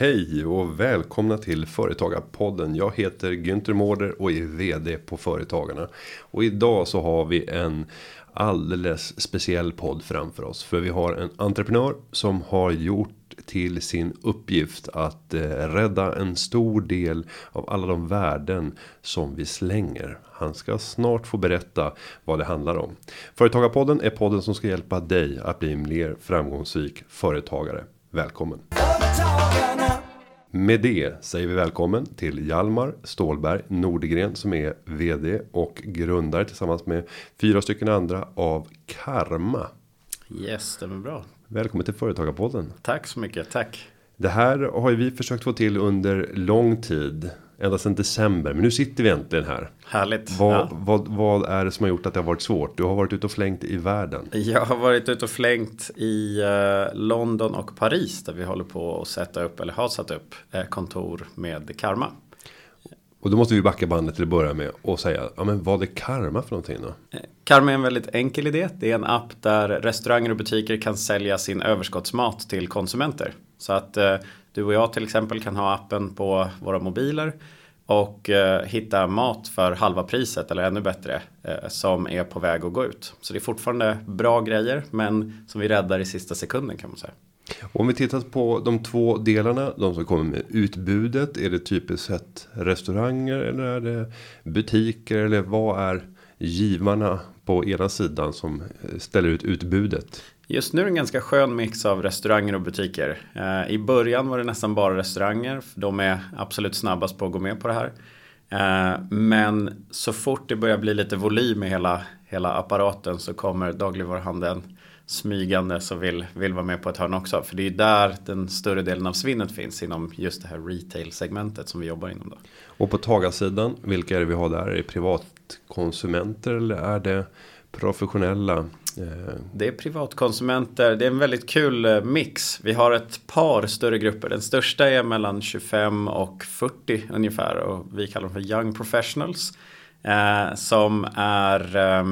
Hej och välkomna till Företagarpodden. Jag heter Günther Mårder och är VD på Företagarna. Och idag så har vi en alldeles speciell podd framför oss. För vi har en entreprenör som har gjort till sin uppgift att eh, rädda en stor del av alla de värden som vi slänger. Han ska snart få berätta vad det handlar om. Företagarpodden är podden som ska hjälpa dig att bli en mer framgångsrik företagare. Välkommen! Med det säger vi välkommen till Hjalmar Stålberg Nordegren som är vd och grundare tillsammans med fyra stycken andra av Karma. Yes, det är bra. Välkommen till Företagarpodden. Tack så mycket, tack. Det här har ju vi försökt få till under lång tid. Ända sedan december, men nu sitter vi äntligen här. Härligt. Vad, ja. vad, vad är det som har gjort att det har varit svårt? Du har varit ute och flängt i världen. Jag har varit ute och flängt i eh, London och Paris där vi håller på att sätta upp eller har satt upp eh, kontor med Karma. Och då måste vi backa bandet till att börja med och säga, ja men vad är karma för någonting då? Eh, Karma är en väldigt enkel idé. Det är en app där restauranger och butiker kan sälja sin överskottsmat till konsumenter. Så att du och jag till exempel kan ha appen på våra mobiler och eh, hitta mat för halva priset eller ännu bättre eh, som är på väg att gå ut. Så det är fortfarande bra grejer men som vi räddar i sista sekunden kan man säga. Om vi tittar på de två delarna, de som kommer med utbudet, är det typiskt sett restauranger eller är det butiker eller vad är givarna på ena sidan som eh, ställer ut utbudet? Just nu är det en ganska skön mix av restauranger och butiker. Eh, I början var det nästan bara restauranger, de är absolut snabbast på att gå med på det här. Eh, men så fort det börjar bli lite volym i hela, hela apparaten så kommer dagligvaruhandeln smygande så vill, vill vara med på ett hörn också. För det är där den större delen av svinnet finns inom just det här retail-segmentet som vi jobbar inom. Då. Och på tagarsidan, vilka är det vi har där? Är det privatkonsumenter eller är det professionella? Eh, det är privatkonsumenter. Det är en väldigt kul eh, mix. Vi har ett par större grupper. Den största är mellan 25 och 40 ungefär. Och vi kallar dem för Young Professionals. Eh, som är eh,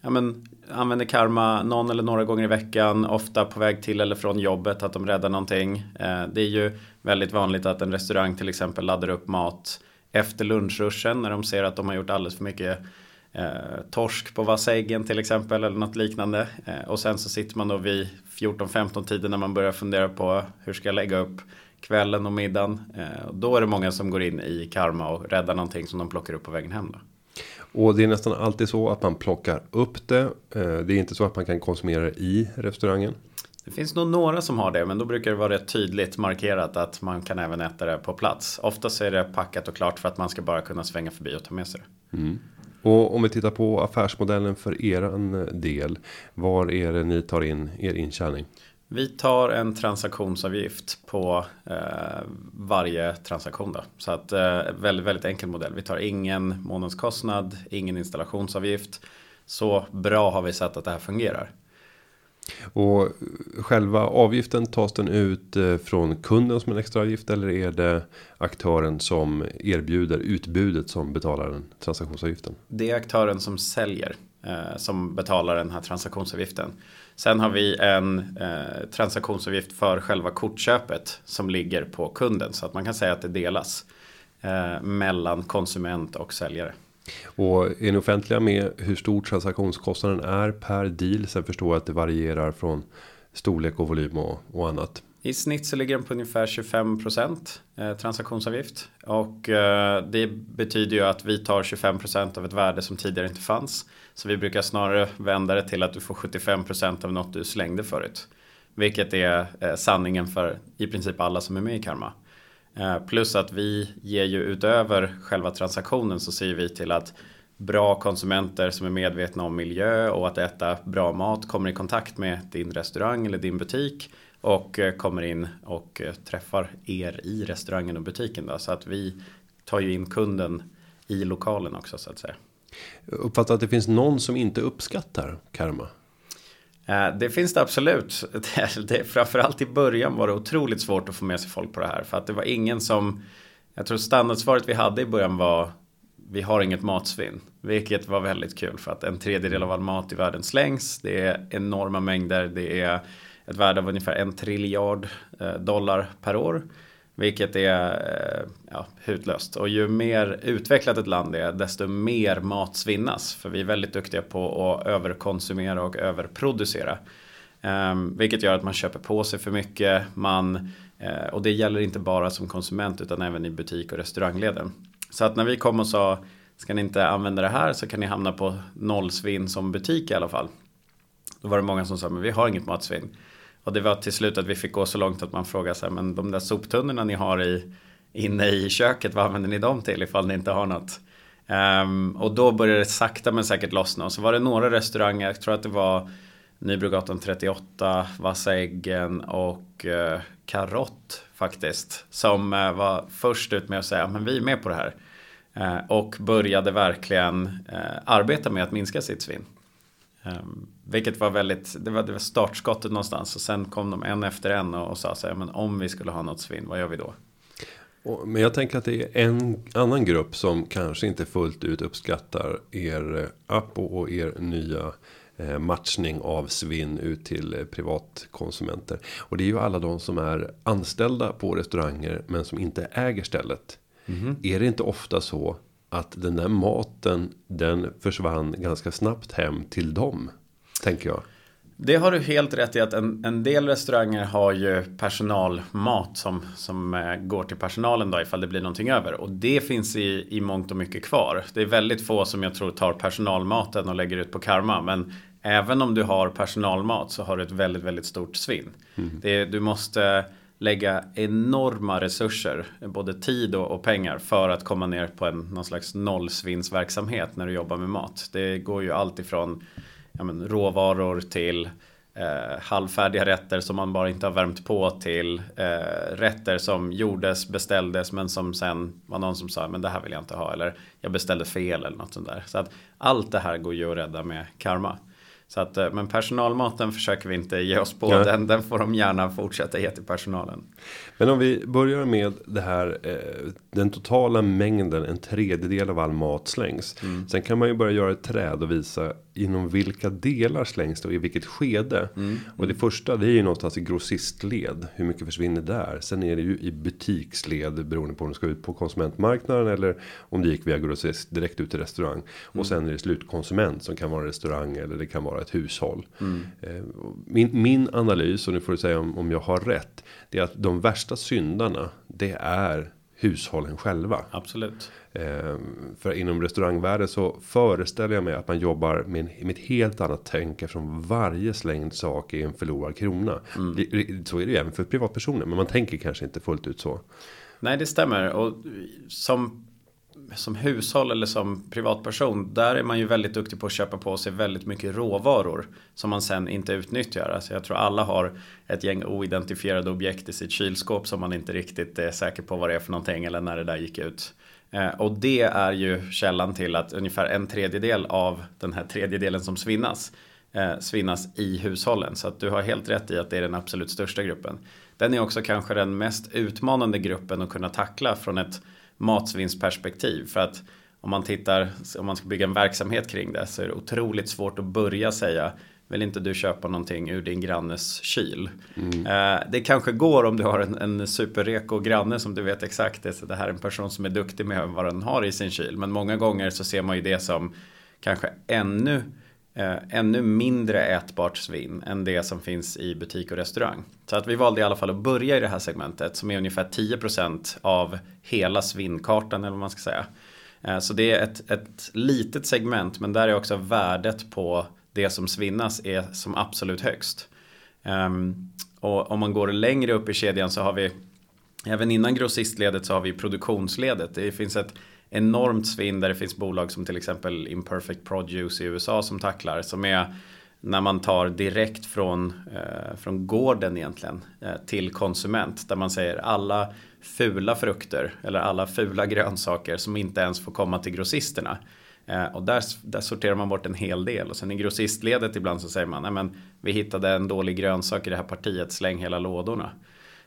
ja, men, använder karma någon eller några gånger i veckan, ofta på väg till eller från jobbet, att de räddar någonting. Eh, det är ju väldigt vanligt att en restaurang till exempel laddar upp mat efter lunchruschen när de ser att de har gjort alldeles för mycket eh, torsk på vassäggen till exempel eller något liknande. Eh, och sen så sitter man då vid 14-15 tiden när man börjar fundera på hur ska jag lägga upp kvällen och middagen. Eh, och då är det många som går in i karma och räddar någonting som de plockar upp på vägen hem. Då. Och det är nästan alltid så att man plockar upp det. Eh, det är inte så att man kan konsumera det i restaurangen. Det finns nog några som har det, men då brukar det vara rätt tydligt markerat att man kan även äta det på plats. Oftast är det packat och klart för att man ska bara kunna svänga förbi och ta med sig det. Mm. Och om vi tittar på affärsmodellen för eran eh, del. Var är det ni tar in er intjäning? Vi tar en transaktionsavgift på eh, varje transaktion. Då. Så att eh, väldigt, väldigt enkel modell. Vi tar ingen månadskostnad, ingen installationsavgift. Så bra har vi sett att det här fungerar. Och själva avgiften tas den ut eh, från kunden som en extra avgift eller är det aktören som erbjuder utbudet som betalar den transaktionsavgiften? Det är aktören som säljer eh, som betalar den här transaktionsavgiften. Sen har vi en eh, transaktionsavgift för själva kortköpet som ligger på kunden så att man kan säga att det delas eh, mellan konsument och säljare. Och är ni offentliga med hur stor transaktionskostnaden är per deal? Sen förstår jag att det varierar från storlek och volym och, och annat. I snitt så ligger den på ungefär 25% eh, transaktionsavgift. Och eh, det betyder ju att vi tar 25% av ett värde som tidigare inte fanns. Så vi brukar snarare vända det till att du får 75% av något du slängde förut. Vilket är eh, sanningen för i princip alla som är med i Karma. Eh, plus att vi ger ju utöver själva transaktionen så ser vi till att bra konsumenter som är medvetna om miljö och att äta bra mat kommer i kontakt med din restaurang eller din butik och eh, kommer in och eh, träffar er i restaurangen och butiken. Då, så att vi tar ju in kunden i lokalen också så att säga. Uppfattar att det finns någon som inte uppskattar karma? Eh, det finns det absolut. Det, det, framförallt i början var det otroligt svårt att få med sig folk på det här. För att det var ingen som... Jag tror standardsvaret vi hade i början var vi har inget matsvinn. Vilket var väldigt kul för att en tredjedel av all mat i världen slängs. Det är enorma mängder. Det är ett värde av ungefär en triljard eh, dollar per år. Vilket är eh, ja, hutlöst. Och ju mer utvecklat ett land är desto mer mat svinnas. För vi är väldigt duktiga på att överkonsumera och överproducera. Um, vilket gör att man köper på sig för mycket. Man, uh, och det gäller inte bara som konsument utan även i butik och restaurangleden. Så att när vi kom och sa ska ni inte använda det här så kan ni hamna på nollsvinn som butik i alla fall. Då var det många som sa men vi har inget matsvinn. Och det var till slut att vi fick gå så långt att man frågade sig men de där soptunnorna ni har i, inne i köket vad använder ni dem till ifall ni inte har något? Um, och då började det sakta men säkert lossna och så var det några restauranger, jag tror att det var Nybrogatan 38, Vassa Äggen och eh, uh, Karott faktiskt. Som uh, var först ut med att säga men vi är med på det här. Uh, och började verkligen eh, arbeta med att minska sitt svinn. Um, vilket var väldigt, det var, det var startskottet någonstans och sen kom de en efter en och, och sa så här, men om vi skulle ha något svinn, vad gör vi då? Men jag tänker att det är en annan grupp som kanske inte fullt ut uppskattar er app och er nya eh, matchning av svinn ut till eh, privatkonsumenter. Och det är ju alla de som är anställda på restauranger men som inte äger stället. Mm. Är det inte ofta så att den där maten den försvann ganska snabbt hem till dem? Tänker jag. Det har du helt rätt i att en, en del restauranger har ju personalmat som, som eh, går till personalen då ifall det blir någonting över. Och det finns i, i mångt och mycket kvar. Det är väldigt få som jag tror tar personalmaten och lägger ut på karma. Men även om du har personalmat så har du ett väldigt, väldigt stort svinn. Mm. Det, du måste lägga enorma resurser, både tid och, pengar för att komma ner på en någon slags nollsvinnsverksamhet när du jobbar med mat. Det går ju allt ifrån ja, men, råvaror till eh, halvfärdiga rätter som man bara inte har värmt på till eh, rätter som gjordes, beställdes men som sen var någon som sa men det här vill jag inte ha eller jag beställde fel eller något sånt där. Så att allt det här går ju att rädda med karma. Så att, eh, men personalmaten försöker vi inte ge oss på. Ja. Den, den får de gärna fortsätta ge till personalen. Men om vi börjar med det här. Eh, den totala mängden. En tredjedel av all mat slängs. Mm. Sen kan man ju börja göra ett träd och visa inom vilka delar slängs det och i vilket skede. Mm. Och det första det är ju någonstans i grossistled. Hur mycket försvinner där? Sen är det ju i butiksled beroende på om du ska ut på konsumentmarknaden eller om det gick via grossist direkt ut till restaurang. Mm. Och sen är det slutkonsument som kan vara restaurang eller det kan vara ett hushåll. Mm. Eh, min, min analys och nu får du säga om, om jag har rätt. Det är att de värsta syndarna det är hushållen själva. Absolut. Eh, för inom restaurangvärlden så föreställer jag mig att man jobbar med, med ett helt annat tänk eftersom varje slängd sak är en förlorad krona. Mm. Så är det ju även för privatpersoner men man tänker kanske inte fullt ut så. Nej det stämmer och som som hushåll eller som privatperson, där är man ju väldigt duktig på att köpa på sig väldigt mycket råvaror som man sen inte utnyttjar. Alltså jag tror alla har ett gäng oidentifierade objekt i sitt kylskåp som man inte riktigt är säker på vad det är för någonting eller när det där gick ut. Eh, och det är ju källan till att ungefär en tredjedel av den här tredjedelen som svinnas eh, svinnas i hushållen. Så att du har helt rätt i att det är den absolut största gruppen. Den är också kanske den mest utmanande gruppen att kunna tackla från ett matsvinnsperspektiv. För att om man tittar, om man ska bygga en verksamhet kring det så är det otroligt svårt att börja säga vill inte du köpa någonting ur din grannes kyl? Mm. Eh, det kanske går om du har en, en superreko granne som du vet exakt det, så det här är en person som är duktig med vad den har i sin kyl. Men många gånger så ser man ju det som kanske ännu Eh, ännu mindre ätbart svinn än det som finns i butik och restaurang. Så att vi valde i alla fall att börja i det här segmentet som är ungefär 10% av hela svinnkartan eller vad man ska säga. Eh, så det är ett, ett litet segment men där är också värdet på det som svinnas är som absolut högst. Ehm, och om man går längre upp i kedjan så har vi Även innan grossistledet så har vi produktionsledet. Det finns ett enormt svinn där det finns bolag som till exempel Imperfect Produce i USA som tacklar. Som är när man tar direkt från, eh, från gården egentligen eh, till konsument. Där man säger alla fula frukter eller alla fula grönsaker som inte ens får komma till grossisterna. Eh, och där, där sorterar man bort en hel del. Och sen i grossistledet ibland så säger man Nej, men vi hittade en dålig grönsak i det här partiet, släng hela lådorna.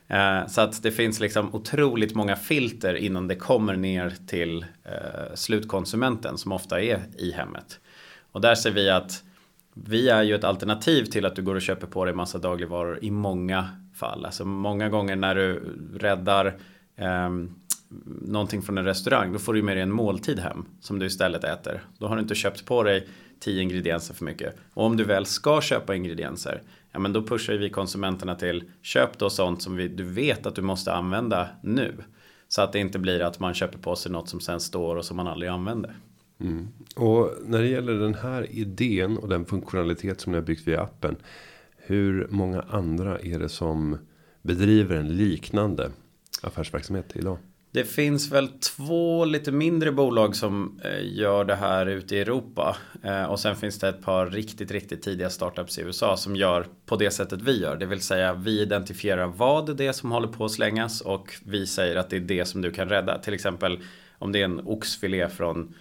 Eh, så att det finns liksom otroligt många filter innan det kommer ner till eh, slutkonsumenten som ofta är i hemmet. Och där ser vi att vi är ju ett alternativ till att du går och köper på dig massa dagligvaror i många fall. Alltså många gånger när du räddar eh, någonting från en restaurang, då får du med dig en måltid hem som du istället äter. Då har du inte köpt på dig tio ingredienser för mycket. Och om du väl ska köpa ingredienser, ja men då pushar vi konsumenterna till köp då sånt som vi, du vet att du måste använda nu. Så att det inte blir att man köper på sig något som sen står och som man aldrig använder. Mm. Och när det gäller den här idén och den funktionalitet som ni har byggt via appen. Hur många andra är det som bedriver en liknande affärsverksamhet idag? Det finns väl två lite mindre bolag som eh, gör det här ute i Europa. Eh, och sen finns det ett par riktigt, riktigt tidiga startups i USA som gör på det sättet vi gör. Det vill säga vi identifierar vad det är som håller på att slängas och vi säger att det är det som du kan rädda. Till exempel om det är en oxfilé från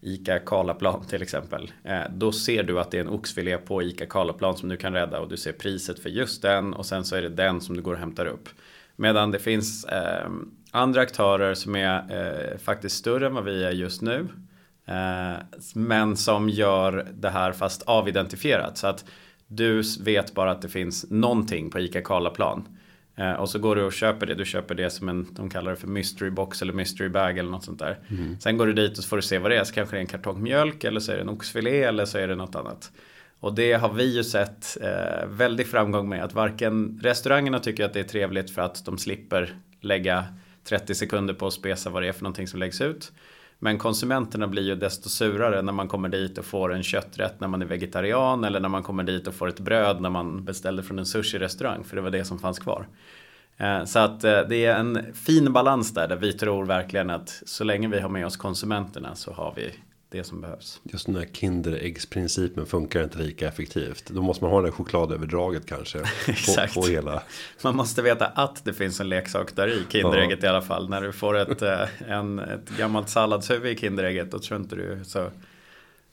ICA Karlaplan till exempel. Eh, då ser du att det är en oxfilé på ICA Karlaplan som du kan rädda och du ser priset för just den och sen så är det den som du går och hämtar upp. Medan det finns eh, andra aktörer som är eh, faktiskt större än vad vi är just nu. Eh, men som gör det här fast avidentifierat. Så att du vet bara att det finns någonting på ICA Karlaplan. Eh, och så går du och köper det. Du köper det som en, de kallar det för mystery box eller mystery bag eller något sånt där. Mm. Sen går du dit och så får du se vad det är. Så kanske det är en kartong mjölk eller så är det en oxfilé eller så är det något annat. Och det har vi ju sett eh, väldigt framgång med. Att varken restaurangerna tycker att det är trevligt för att de slipper lägga 30 sekunder på att spesa vad det är för någonting som läggs ut. Men konsumenterna blir ju desto surare när man kommer dit och får en kötträtt när man är vegetarian eller när man kommer dit och får ett bröd när man beställde från en sushi-restaurang för det var det som fanns kvar. Eh, så att eh, det är en fin balans där, där vi tror verkligen att så länge vi har med oss konsumenterna så har vi det som behövs. Just den här Kinderäggsprincipen funkar inte lika effektivt. Då måste man ha det chokladöverdraget kanske. Exakt. På, på hela. Man måste veta att det finns en leksak där i Kinderägget ja. i alla fall. När du får ett, eh, en, ett gammalt salladshuvud i Kinderägget då tror inte du så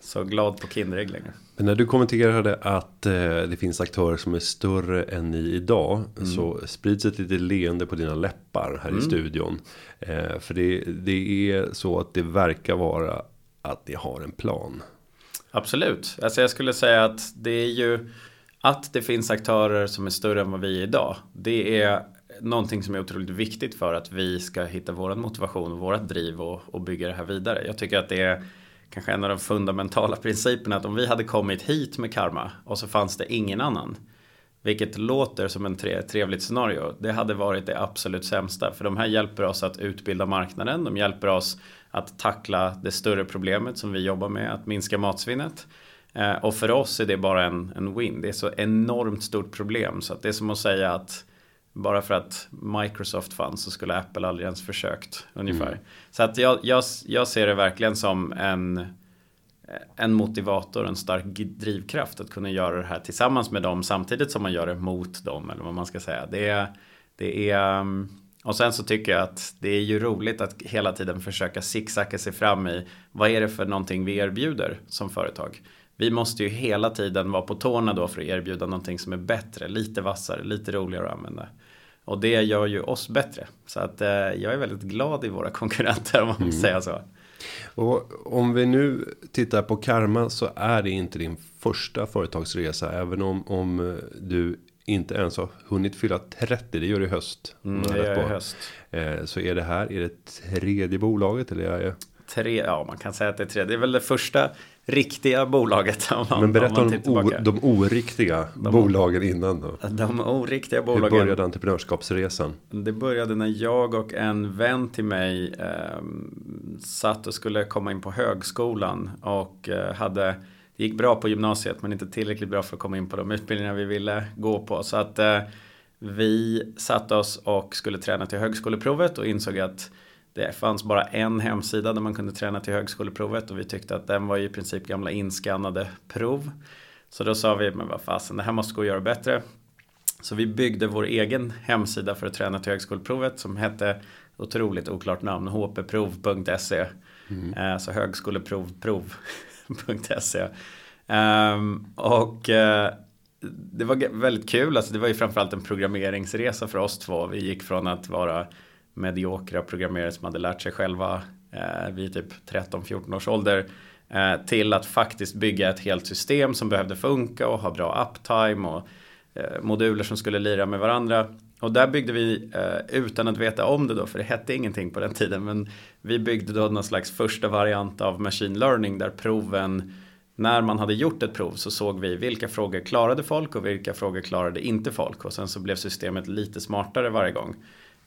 så glad på Kinderägg längre. Men när du kommenterade att eh, det finns aktörer som är större än ni idag. Mm. Så sprids ett litet leende på dina läppar här mm. i studion. Eh, för det, det är så att det verkar vara att ni har en plan. Absolut. Alltså jag skulle säga att det är ju att det finns aktörer som är större än vad vi är idag. Det är någonting som är otroligt viktigt för att vi ska hitta våran motivation och vårat driv och, och bygga det här vidare. Jag tycker att det är kanske en av de fundamentala principerna att om vi hade kommit hit med karma och så fanns det ingen annan. Vilket låter som en tre, trevligt scenario. Det hade varit det absolut sämsta. För de här hjälper oss att utbilda marknaden. De hjälper oss att tackla det större problemet som vi jobbar med, att minska matsvinnet. Eh, och för oss är det bara en, en win. Det är så enormt stort problem så att det är som att säga att bara för att Microsoft fanns så skulle Apple aldrig ens försökt ungefär. Mm. Så att jag, jag, jag ser det verkligen som en, en motivator, en stark drivkraft att kunna göra det här tillsammans med dem samtidigt som man gör det mot dem eller vad man ska säga. Det är, det är um, och sen så tycker jag att det är ju roligt att hela tiden försöka zigzacka sig fram i vad är det för någonting vi erbjuder som företag. Vi måste ju hela tiden vara på tårna då för att erbjuda någonting som är bättre, lite vassare, lite roligare att använda. Och det gör ju oss bättre. Så att eh, jag är väldigt glad i våra konkurrenter om man mm. säga så. Och om vi nu tittar på Karma så är det inte din första företagsresa. Även om, om du inte ens har hunnit fylla 30. Det gör du i höst. Mm, det gör i höst. Eh, så är det här, är det tredje bolaget eller? Är Tre, ja man kan säga att det är tredje. Det är väl det första riktiga bolaget. Man, Men berätta om, om o, de oriktiga de, bolagen innan då. De oriktiga bolagen. Hur började entreprenörskapsresan? Det började när jag och en vän till mig eh, satt och skulle komma in på högskolan och eh, hade det gick bra på gymnasiet men inte tillräckligt bra för att komma in på de utbildningar vi ville gå på. Så att eh, vi satte oss och skulle träna till högskoleprovet och insåg att det fanns bara en hemsida där man kunde träna till högskoleprovet och vi tyckte att den var i princip gamla inskannade prov. Så då sa vi, men vad fasen, det här måste gå att göra bättre. Så vi byggde vår egen hemsida för att träna till högskoleprovet som hette otroligt oklart namn, hpprov.se. Mm. Eh, så högskoleprovprov.se. Um, och uh, det var väldigt kul, alltså det var ju framförallt en programmeringsresa för oss två. Vi gick från att vara mediokra programmerare som hade lärt sig själva eh, vid typ 13-14 års ålder eh, till att faktiskt bygga ett helt system som behövde funka och ha bra uptime och eh, moduler som skulle lira med varandra. och där byggde vi eh, utan att veta om det då, för det hette ingenting på den tiden. Men vi byggde då någon slags första variant av machine learning där proven när man hade gjort ett prov så såg vi vilka frågor klarade folk och vilka frågor klarade inte folk. Och sen så blev systemet lite smartare varje gång.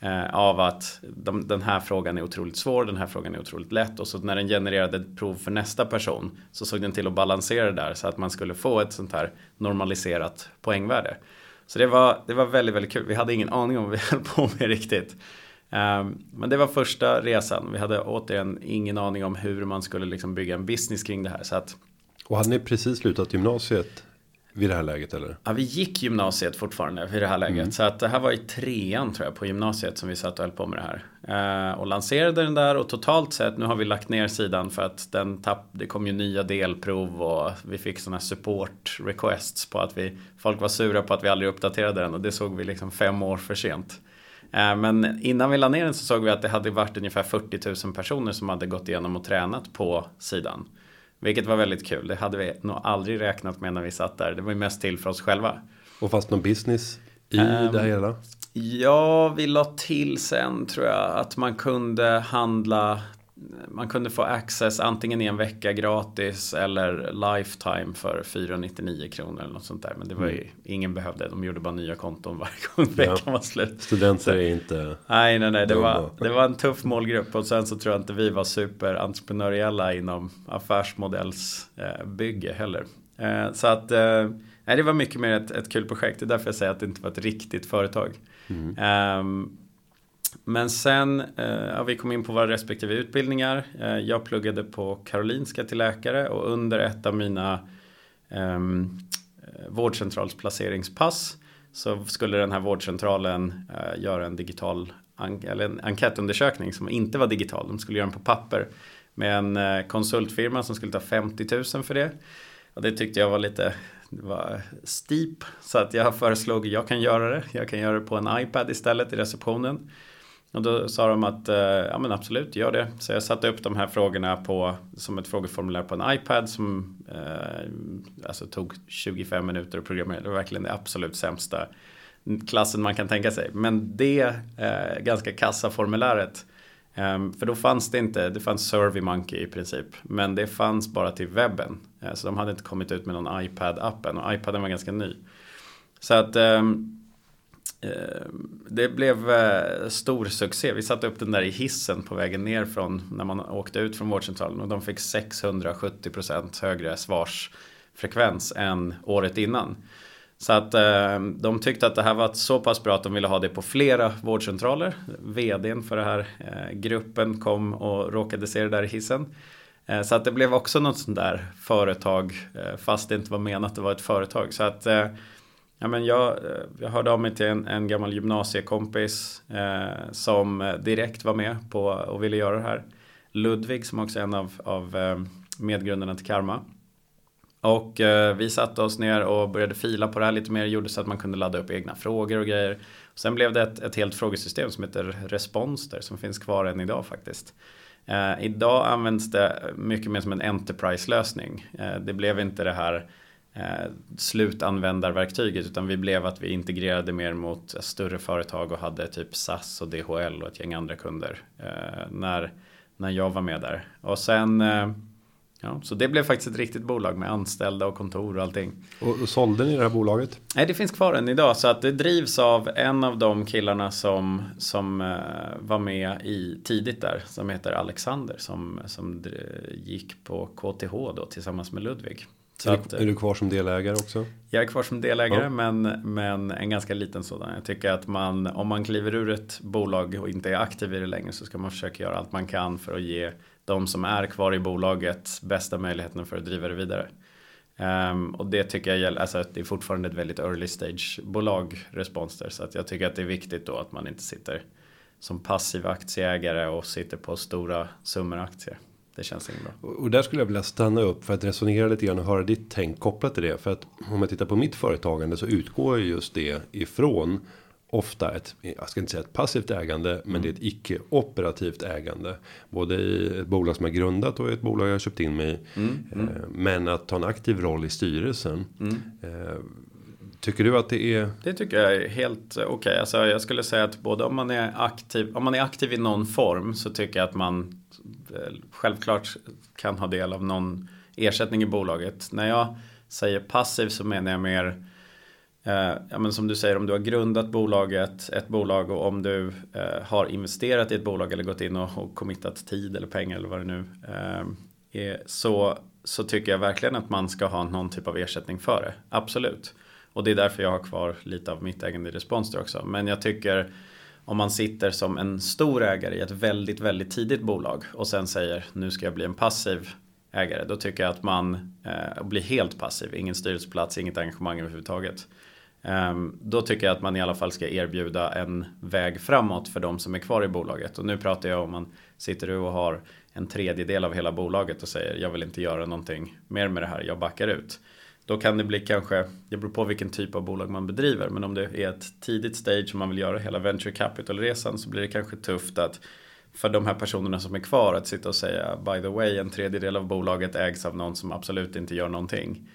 Eh, av att de, den här frågan är otroligt svår, den här frågan är otroligt lätt. Och så när den genererade ett prov för nästa person så såg den till att balansera det där så att man skulle få ett sånt här normaliserat poängvärde. Så det var, det var väldigt, väldigt kul. Vi hade ingen aning om vad vi höll på med riktigt. Ehm, men det var första resan. Vi hade återigen ingen aning om hur man skulle liksom bygga en business kring det här. Så att, och hade ni precis slutat gymnasiet vid det här läget eller? Ja, vi gick gymnasiet fortfarande vid det här läget. Mm. Så att det här var i trean tror jag på gymnasiet som vi satt och höll på med det här. Eh, och lanserade den där och totalt sett nu har vi lagt ner sidan för att den tapp, det kom ju nya delprov och vi fick sådana support requests på att vi, folk var sura på att vi aldrig uppdaterade den och det såg vi liksom fem år för sent. Eh, men innan vi la ner den så såg vi att det hade varit ungefär 40 000 personer som hade gått igenom och tränat på sidan. Vilket var väldigt kul. Det hade vi nog aldrig räknat med när vi satt där. Det var ju mest till för oss själva. Och fast någon business i um, det hela? Ja, vi la till sen tror jag att man kunde handla man kunde få access antingen i en vecka gratis eller lifetime för 499 kronor eller något sånt där. Men det var ju, mm. ingen behövde, de gjorde bara nya konton varje gång veckan ja. var slut. Studenter är inte Nej, nej, nej, det var, det var en tuff målgrupp och sen så tror jag inte vi var superentreprenöriella inom affärsmodellsbygge heller. Eh, så att, eh, nej det var mycket mer ett, ett kul projekt, det är därför jag säger att det inte var ett riktigt företag. Mm. Um, men sen, eh, ja, vi kom in på våra respektive utbildningar. Eh, jag pluggade på Karolinska till läkare och under ett av mina ehm, eh, vårdcentralsplaceringspass så skulle den här vårdcentralen eh, göra en digital eller en enkätundersökning som inte var digital. De skulle göra den på papper med en eh, konsultfirma som skulle ta 50 000 för det. Och det tyckte jag var lite var steep så att jag föreslog jag kan göra det. Jag kan göra det på en iPad istället i receptionen. Och då sa de att eh, ja men absolut, gör det. Så jag satte upp de här frågorna på, som ett frågeformulär på en iPad som eh, alltså tog 25 minuter att programmera. Det var verkligen det absolut sämsta klassen man kan tänka sig. Men det eh, ganska kassa formuläret eh, för då fanns det inte, det fanns SurveyMonkey i princip. Men det fanns bara till webben. Eh, så de hade inte kommit ut med någon iPad-appen och iPaden var ganska ny. Så att um, Eh, Eh, det blev eh, stor succé. Vi satte upp den där i hissen på vägen ner från när man åkte ut från vårdcentralen och de fick 670% högre svarsfrekvens än året innan. Så att eh, de tyckte att det här var så pass bra att de ville ha det på flera vårdcentraler. VDn för den här eh, gruppen kom och råkade se det där i hissen. Eh, så att det blev också något sånt där företag fast det inte var menat att det var ett företag. Så att Ja, men jag, eh, jag hörde av mig till en, en gammal gymnasiekompis eh, som eh, direkt var med på och ville göra det här. Ludvig som också är en av, av eh, medgrundarna till Karma. Och eh, vi satte oss ner och började fila på det här lite mer. Gjorde så att man kunde ladda upp egna frågor och grejer. Sen blev det ett, ett helt frågesystem som heter Responster som finns kvar än idag faktiskt. Eh, idag används det mycket mer som en Enterprise-lösning. Eh, det blev inte det här eh, slutanvändarverktyget utan vi blev att vi integrerade mer mot större företag och hade typ SAS och DHL och ett gäng andra kunder eh, när, när jag var med där. Och sen eh, Ja, så det blev faktiskt ett riktigt bolag med anställda och kontor och allting. Och, och sålde ni det här bolaget? Nej, det finns kvar än idag. Så att det drivs av en av de killarna som, som uh, var med i tidigt där. Som heter Alexander. Som, som gick på KTH då tillsammans med Ludvig. Så är, att, du, är du kvar som delägare också? Jag är kvar som delägare ja. men, men en ganska liten sådan. Jag tycker att man, om man kliver ur ett bolag och inte är aktiv i det längre så ska man försöka göra allt man kan för att ge de som är kvar i bolaget bästa möjligheterna för att driva det vidare. Um, och det tycker jag gäller, alltså det är fortfarande ett väldigt early stage bolag Responster så att jag tycker att det är viktigt då att man inte sitter som passiv aktieägare och sitter på stora summor aktier. Det känns inte bra. Och där skulle jag vilja stanna upp för att resonera lite grann och höra ditt tänk kopplat till det. För att om jag tittar på mitt företagande så utgår just det ifrån ofta ett, jag ska inte säga ett passivt ägande, mm. men det är ett icke operativt ägande. Både i ett bolag som är grundat och ett bolag jag har köpt in mig i. Mm. Mm. Men att ta en aktiv roll i styrelsen. Mm. Tycker du att det är? Det tycker jag är helt eh, okej. Okay. Alltså jag skulle säga att både om man är aktiv, om man är aktiv i någon form så tycker jag att man eh, självklart kan ha del av någon ersättning i bolaget. När jag säger passiv så menar jag mer Eh, ja, men som du säger, om du har grundat bolaget, ett bolag och om du eh, har investerat i ett bolag eller gått in och, och committat tid eller pengar eller vad det nu eh, är. Så, så tycker jag verkligen att man ska ha någon typ av ersättning för det. Absolut. Och det är därför jag har kvar lite av mitt ägande i Responster också. Men jag tycker om man sitter som en stor ägare i ett väldigt, väldigt tidigt bolag och sen säger nu ska jag bli en passiv ägare. Då tycker jag att man eh, blir helt passiv. Ingen styrelseplats, inget engagemang överhuvudtaget. Um, då tycker jag att man i alla fall ska erbjuda en väg framåt för de som är kvar i bolaget. Och nu pratar jag om man sitter och har en tredjedel av hela bolaget och säger jag vill inte göra någonting mer med det här, jag backar ut. Då kan det bli kanske, det beror på vilken typ av bolag man bedriver, men om det är ett tidigt stage som man vill göra hela venture capital-resan så blir det kanske tufft att för de här personerna som är kvar att sitta och säga by the way en tredjedel av bolaget ägs av någon som absolut inte gör någonting.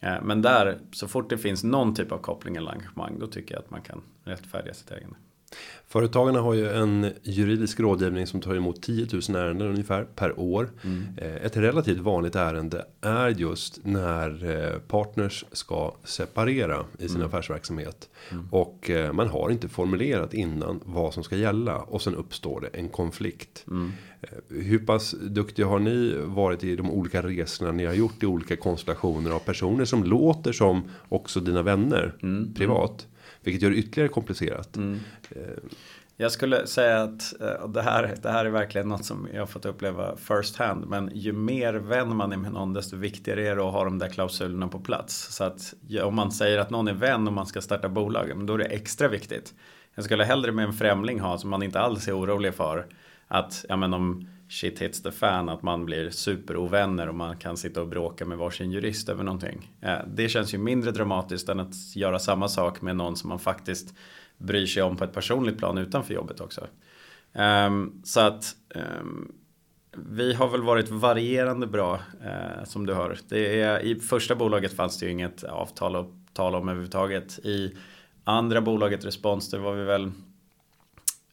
Eh, men där, så fort det finns någon typ av koppling eller engagemang, då tycker jag att man kan rättfärdiga sitt ägande. Företagarna har ju en juridisk rådgivning som tar emot 10 000 ärenden ungefär per år. Mm. Eh, ett relativt vanligt ärende är just när eh, partners ska separera i sin mm. affärsverksamhet. Mm. Och man har inte formulerat innan vad som ska gälla och sen uppstår det en konflikt. Mm. Hur pass duktiga har ni varit i de olika resorna ni har gjort i olika konstellationer av personer som låter som också dina vänner mm. privat? Vilket gör det ytterligare komplicerat. Mm. Eh, jag skulle säga att eh, det här, det här är verkligen något som jag har fått uppleva first hand. Men ju mer vän man är med någon desto viktigare är det att ha de där klausulerna på plats. Så att om man säger att någon är vän och man ska starta bolag, då är det extra viktigt. Jag skulle hellre med en främling ha som man inte alls är orolig för. Att ja, men om shit hits the fan att man blir superovänner och man kan sitta och bråka med varsin jurist över någonting. Eh, det känns ju mindre dramatiskt än att göra samma sak med någon som man faktiskt bryr sig om på ett personligt plan utanför jobbet också. Ehm, så att ehm, vi har väl varit varierande bra eh, som du hör. Det är, I första bolaget fanns det ju inget avtal att tala om överhuvudtaget. I andra bolaget respons det var vi väl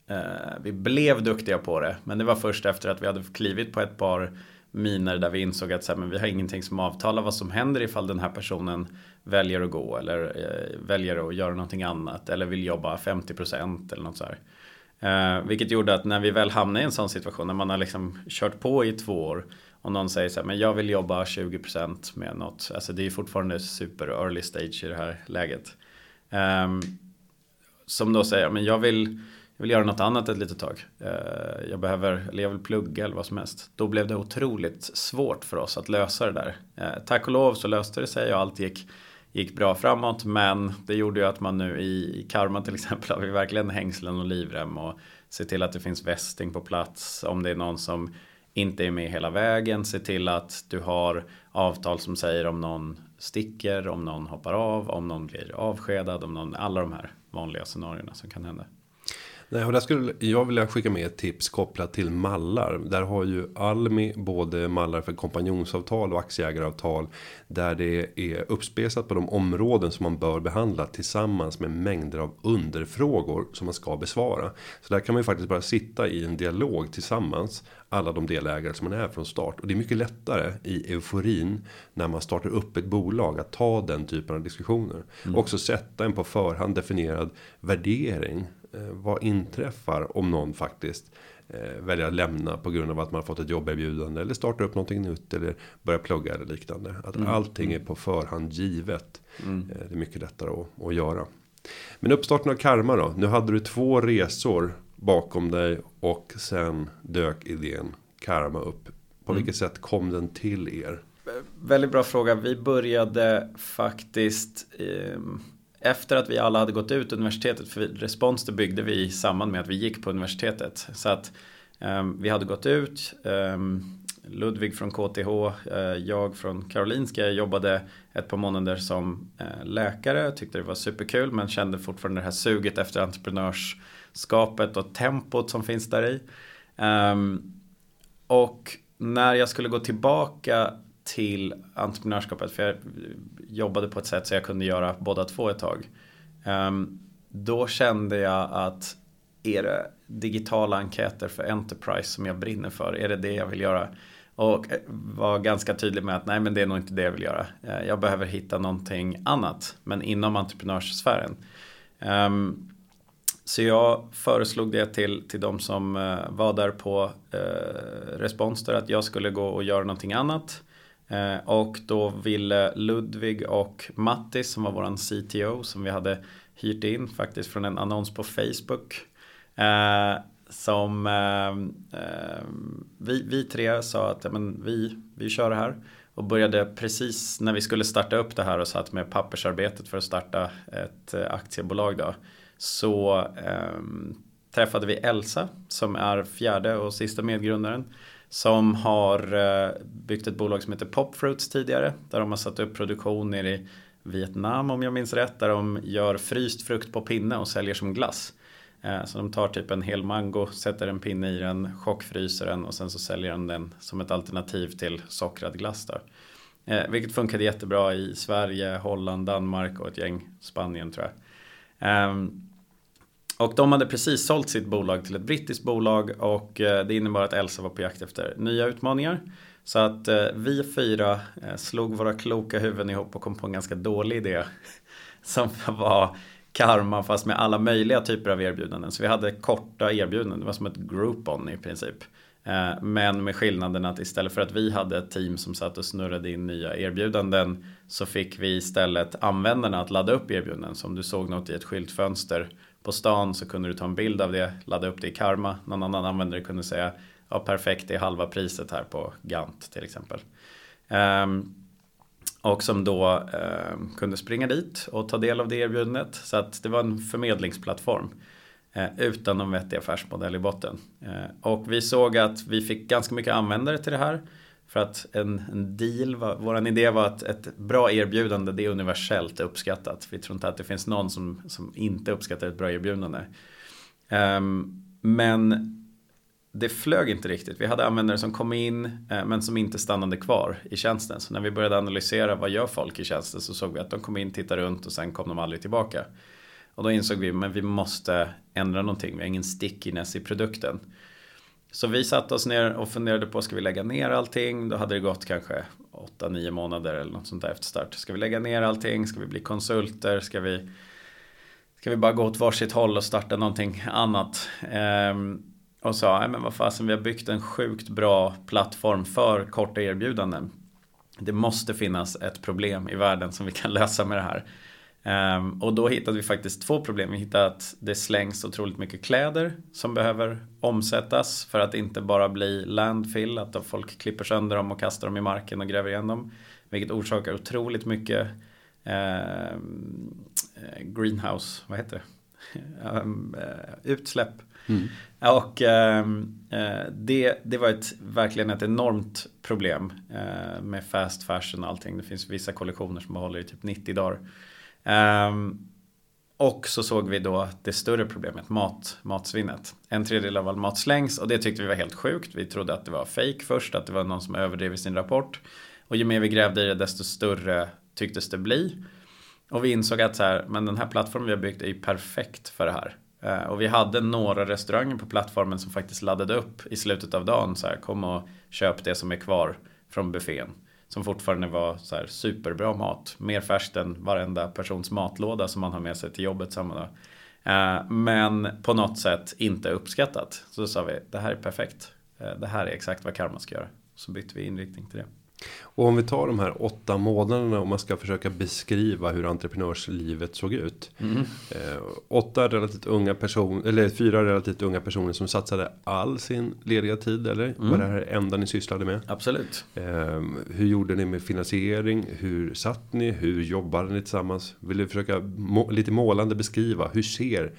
Eh, vi blev duktiga på det, men det var först efter att vi hade klivit på ett par miner där vi insåg att så här, men vi har ingenting som avtalar vad som händer ifall den här personen väljer att gå eller eh, väljer att göra någonting annat eller vill jobba 50% eller något så här. Eh, vilket gjorde att när vi väl hamnade i en sån situation när man har liksom kört på i två år och någon säger så här, men jag vill jobba 20% med något. Alltså det är fortfarande super early stage i det här läget. Eh, som då säger, men jag vill jag vill göra något annat ett litet tag. Eh, jag behöver, eller jag vill plugga eller vad som helst. Då blev det otroligt svårt för oss att lösa det där. Eh, tack och lov så löste det sig och allt gick, gick bra framåt. Men det gjorde ju att man nu i Karma till exempel har vi verkligen hängslen och livrem och se till att det finns västing på plats. Om det är någon som inte är med hela vägen. Se till att du har avtal som säger om någon sticker, om någon hoppar av, om någon blir avskedad, om någon, alla de här vanliga scenarierna som kan hända. Nej, och där skulle jag vilja skicka med ett tips kopplat till mallar. Där har ju Almi både mallar för kompanjonsavtal och aktieägaravtal. Där det är uppspesat på de områden som man bör behandla tillsammans med mängder av underfrågor som man ska besvara. Så där kan man ju faktiskt bara sitta i en dialog tillsammans. Alla de delägare som man är från start. Och det är mycket lättare i euforin när man startar upp ett bolag att ta den typen av diskussioner. Mm. Och också sätta en på förhand definierad värdering vad inträffar om någon faktiskt eh, väljer att lämna på grund av att man har fått ett jobberbjudande eller startar upp någonting nytt eller börjar plugga eller liknande. Att mm. allting är på förhand givet. Mm. Eh, det är mycket lättare att, att göra. Men uppstarten av Karma då? Nu hade du två resor bakom dig och sen dök idén Karma upp. På mm. vilket sätt kom den till er? Väldigt bra fråga. Vi började faktiskt eh, efter att vi alla hade gått ut universitetet, för respons det byggde vi i samband med att vi gick på universitetet. Så att um, vi hade gått ut, um, Ludvig från KTH, uh, eh, jag från Karolinska jag jobbade ett par månader som uh, läkare, tyckte det var superkul men kände fortfarande det här suget efter entreprenörskapet och tempot som finns där i. Um, och när jag skulle gå tillbaka till entreprenörskapet. För jag jobbade på ett sätt så jag kunde göra båda två ett tag. Um, då kände jag att är det digitala enkäter för Enterprise som jag brinner för? Är det det jag vill göra? Och eh, var ganska tydlig med att nej men det är nog inte det jag vill göra. Eh, jag behöver hitta någonting annat men inom entreprenörssfären. Um, så jag föreslog det till, till de som uh, var där på uh, Responster att jag skulle gå och göra någonting annat. Eh, och då ville Ludvig och Mattis som var våran CTO som vi hade hyrt in faktiskt från en annons på Facebook. Eh, som eh, vi, vi tre sa att men, vi, vi kör det här. Och började precis när vi skulle starta upp det här och satt med pappersarbetet för att starta ett aktiebolag då så eh, träffade vi Elsa som är fjärde och sista medgrundaren. Som har eh, byggt ett bolag som heter Popfruits tidigare. Där de har satt upp produktion nere i Vietnam om jag minns rätt. Där de gör fryst frukt på pinne och säljer som glass. Eh, så de tar typ en hel mango, sätter en pinne i den, chockfryser den och sen så säljer de den som ett alternativ till sockrad glass där. Eh, vilket funkade jättebra i Sverige, Holland, Danmark och ett gäng Spanien tror jag. Um, och de hade precis sålt sitt bolag till ett brittiskt bolag och eh, det innebar att Elsa var på jakt efter nya utmaningar. Så att eh, vi fyra eh, slog våra kloka huvuden ihop och kom på en ganska dålig idé. Som var karma fast med alla möjliga typer av erbjudanden. Så vi hade korta erbjudanden, det var som ett Groupon i princip. Men med skillnaden att istället för att vi hade ett team som satt och snurrade in nya erbjudanden så fick vi istället användarna att ladda upp erbjudanden. Så om du såg något i ett skyltfönster på stan så kunde du ta en bild av det, ladda upp det i Karma. Någon annan användare kunde säga ja perfekt det är halva priset här på Gant till exempel. Um, och som då um, kunde springa dit och ta del av det erbjudandet. Så att det var en förmedlingsplattform. Uh, utan någon vettig affärsmodell i botten. Uh, och vi såg att vi fick ganska mycket användare till det här. För att en, en deal, var, våran idé var att ett bra erbjudande det är universellt uppskattat. Vi tror inte att det finns någon som, som inte uppskattar ett bra erbjudande. Um, men det flög inte riktigt. Vi hade användare som kom in eh, men som inte stannade kvar i tjänsten. Så när vi började analysera vad gör folk i tjänsten så såg vi att de kom in, tittade runt och sen kom de aldrig tillbaka. Och då insåg vi att vi måste ändra någonting. Vi har ingen stickiness i produkten. Så vi satte oss ner och funderade på, ska vi lägga ner allting? Då hade det gått kanske 8-9 månader eller något sånt där efter start. Ska vi lägga ner allting? Ska vi bli konsulter? Ska vi, ska vi bara gå åt varsitt håll och starta någonting annat? Ehm, och sa, nej men vad fasen, vi har byggt en sjukt bra plattform för korta erbjudanden. Det måste finnas ett problem i världen som vi kan lösa med det här. Um, och då hittade vi faktiskt två problem. Vi hittade att det slängs otroligt mycket kläder som behöver omsättas för att inte bara bli landfill, att folk klipper sönder dem och kastar dem i marken och gräver igen dem. Vilket orsakar otroligt mycket uh, greenhouse, vad heter det? um, uh, utsläpp. Mm. Och uh, det, det var ett, verkligen ett enormt problem med fast fashion och allting. Det finns vissa kollektioner som håller i typ 90 dagar. Um, och så såg vi då det större problemet, mat, matsvinnet. En tredjedel av all mat slängs och det tyckte vi var helt sjukt. Vi trodde att det var fake först, att det var någon som överdrev i sin rapport. Och ju mer vi grävde i det desto större tycktes det bli. Och vi insåg att så här, men den här plattformen vi har byggt är ju perfekt för det här. Ehm, och vi hade några restauranger på plattformen som faktiskt laddade upp i slutet av dagen. Så här, kom och köp det som är kvar från buffén. Som fortfarande var så här superbra mat. Mer färskt än varenda persons matlåda som man har med sig till jobbet samma dag. Eh, men på något sätt inte uppskattat. Så då sa vi, det här är perfekt. Eh, det här är exakt vad Karma ska göra. Så bytte vi inriktning till det. Och om vi tar de här åtta månaderna och man ska försöka beskriva hur entreprenörslivet såg ut. Mm. Eh, åtta relativt unga personer, eller fyra relativt unga personer som satsade all sin lediga tid eller? Mm. Var det här enda ni sysslade med? Absolut. Eh, hur gjorde ni med finansiering? Hur satt ni? Hur jobbade ni tillsammans? Vill du försöka må lite målande beskriva hur ser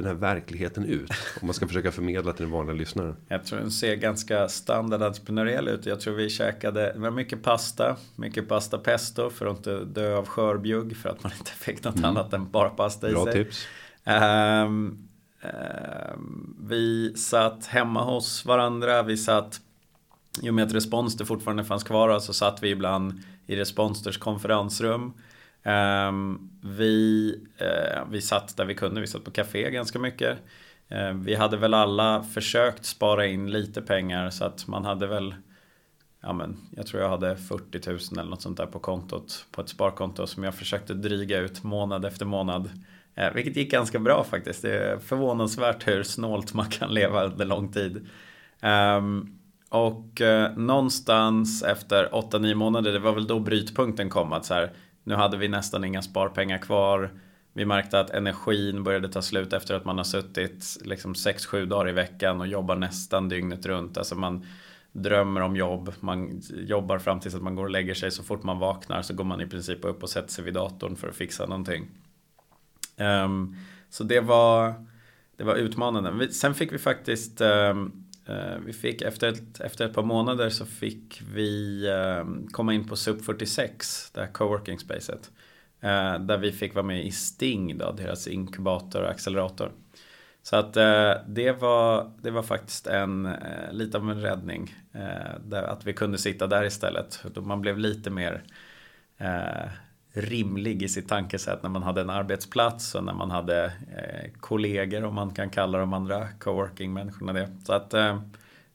den här verkligheten ut? Om man ska försöka förmedla till den vanliga lyssnaren. Jag tror den ser ganska standard entreprenöriell ut. Jag tror vi käkade, det var mycket pasta, mycket pasta pesto för att inte dö av skörbjugg för att man inte fick något mm. annat än bara pasta i Bra sig. Bra tips. Um, um, vi satt hemma hos varandra, vi satt I och med att Responster fortfarande fanns kvar så satt vi ibland i Responsters konferensrum. Um, vi, uh, vi satt där vi kunde, vi satt på café ganska mycket. Uh, vi hade väl alla försökt spara in lite pengar så att man hade väl ja, men, jag tror jag hade 40 000 eller något sånt där på kontot. På ett sparkonto som jag försökte dryga ut månad efter månad. Eh, vilket gick ganska bra faktiskt. Det är förvånansvärt hur snålt man kan leva under lång tid. Um, och eh, någonstans efter 8-9 månader, det var väl då brytpunkten kom. Att så här, nu hade vi nästan inga sparpengar kvar. Vi märkte att energin började ta slut efter att man har suttit liksom 6-7 dagar i veckan och jobbar nästan dygnet runt. Alltså man, drömmer om jobb, man jobbar fram tills att man går och lägger sig. Så fort man vaknar så går man i princip upp och sätter sig vid datorn för att fixa någonting. Um, så det var, det var utmanande. Sen fick vi faktiskt um, Eh, vi fick efter ett, efter ett par månader så fick vi ehm, komma in på SUP 46, det här coworking spacet. Eh, där vi fick vara med i Sting, då, deras inkubator och accelerator. Så att eh, det, var, det var faktiskt en, lite av en räddning. Att vi kunde sitta där istället. Man blev lite mer rimlig i sitt tankesätt när man hade en arbetsplats och när man hade eh, kollegor om man kan kalla de andra coworking-människorna det. Så att eh,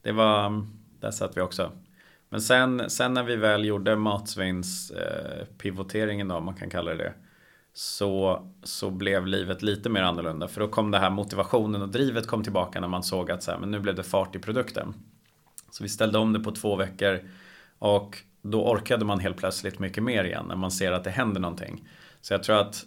det var, mm, där satt vi också. Men sen, sen när vi väl gjorde matsvins eh, pivoteringen då, om man kan kalla det det så, så blev livet lite mer annorlunda. För då kom det här motivationen och drivet kom tillbaka när man såg att så här, men nu blev det fart i produkten. Så vi ställde om det på två veckor och då orkade man helt plötsligt mycket mer igen när man ser att det händer någonting. Så jag tror att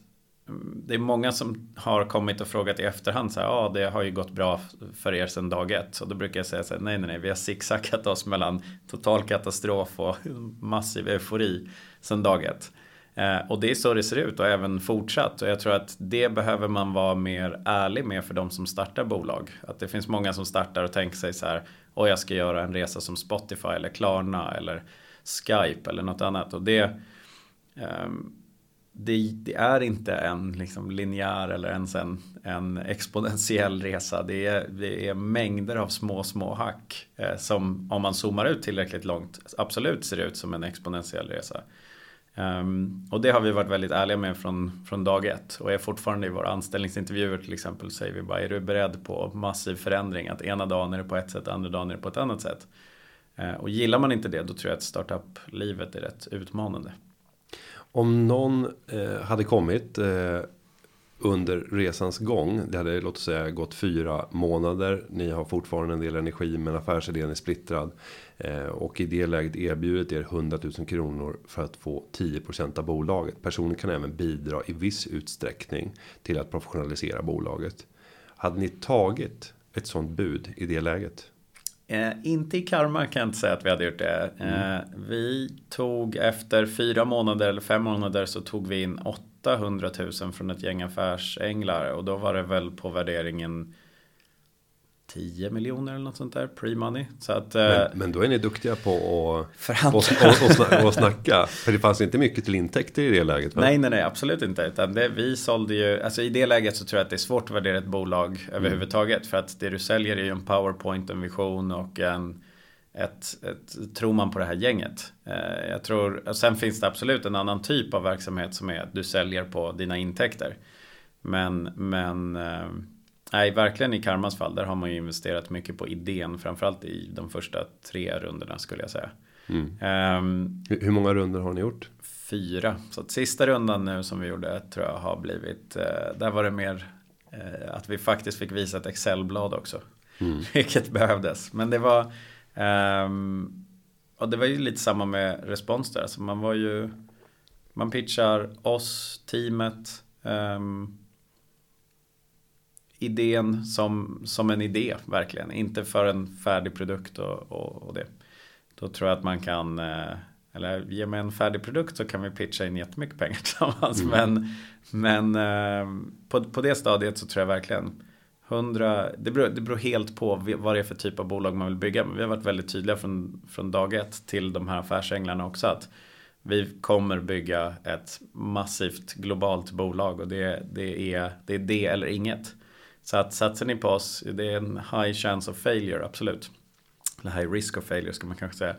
mm, det är många som har kommit och frågat i efterhand så här, ja det har ju gått bra för er sedan dag ett. Och då brukar jag säga så här, nej nej nej, vi har zigzackat oss mellan total katastrof och massiv eufori sedan dag ett. Eh, och det är så det ser ut och även fortsatt. Och jag tror att det behöver man vara mer ärlig med för de som startar bolag. Att det finns många som startar och tänker sig så här. Och jag ska göra en resa som Spotify eller Klarna eller Skype eller något annat. Och det, ehm, det, det, är inte en liksom linjär eller ens en, en exponentiell resa. Det är, det är mängder av små, små hack eh, som om man zoomar ut tillräckligt långt absolut ser ut som en exponentiell resa. Um, och det har vi varit väldigt ärliga med från, från dag ett och är fortfarande i våra anställningsintervjuer till exempel säger vi bara är du beredd på massiv förändring att ena dagen är det på ett sätt, andra dagen är det på ett annat sätt. Eh, och gillar man inte det då tror jag att startup-livet är rätt utmanande. Om någon eh, hade kommit eh, under resans gång. Det hade låt oss säga gått fyra månader. Ni har fortfarande en del energi men affärsidén är splittrad. Eh, och i det läget erbjudit er 100 000 kronor för att få 10% av bolaget. Personen kan även bidra i viss utsträckning till att professionalisera bolaget. Hade ni tagit ett sånt bud i det läget? Eh, inte i Karma kan jag inte säga att vi hade gjort det. Mm. Eh, vi tog efter fyra månader eller fem månader så tog vi in 800 000 från ett gäng affärsänglar och då var det väl på värderingen 10 miljoner eller något sånt där pre-money. Så att, men, eh, men då är ni duktiga på att och, och, och, snacka. För det fanns inte mycket till intäkter i det läget. Va? Nej, nej, nej, absolut inte. Utan det, vi sålde ju, alltså i det läget så tror jag att det är svårt att värdera ett bolag mm. överhuvudtaget. För att det du säljer är ju en powerpoint, en vision och en ett, ett, tror man på det här gänget. Eh, jag tror, sen finns det absolut en annan typ av verksamhet som är att du säljer på dina intäkter. Men, men eh, nej, verkligen i Karmas fall, där har man ju investerat mycket på idén, framförallt i de första tre rundorna skulle jag säga. Mm. Um, Hur många runder har ni gjort? Fyra. Så att sista rundan nu som vi gjorde tror jag har blivit, uh, där var det mer uh, att vi faktiskt fick visa ett Excel-blad också. Mm. Vilket behövdes. Men det var, um, och det var ju lite samma med respons där. Alltså man var ju, man pitchar oss, teamet, um, idén som, som en idé verkligen. Inte för en färdig produkt och, och, och det. Då tror jag att man kan eh, eller ge mig en färdig produkt så kan vi pitcha in jättemycket pengar tillsammans. Mm. Men, men eh, på, på det stadiet så tror jag verkligen 100, det beror, det beror helt på vad det är för typ av bolag man vill bygga. Men vi har varit väldigt tydliga från, från dag ett till de här affärsänglarna också. att vi kommer bygga ett massivt globalt bolag och det, det, är, det är det eller inget. Så att satsar ni på oss, det är en high chance of failure, absolut. eller high risk of failure ska man kanske säga.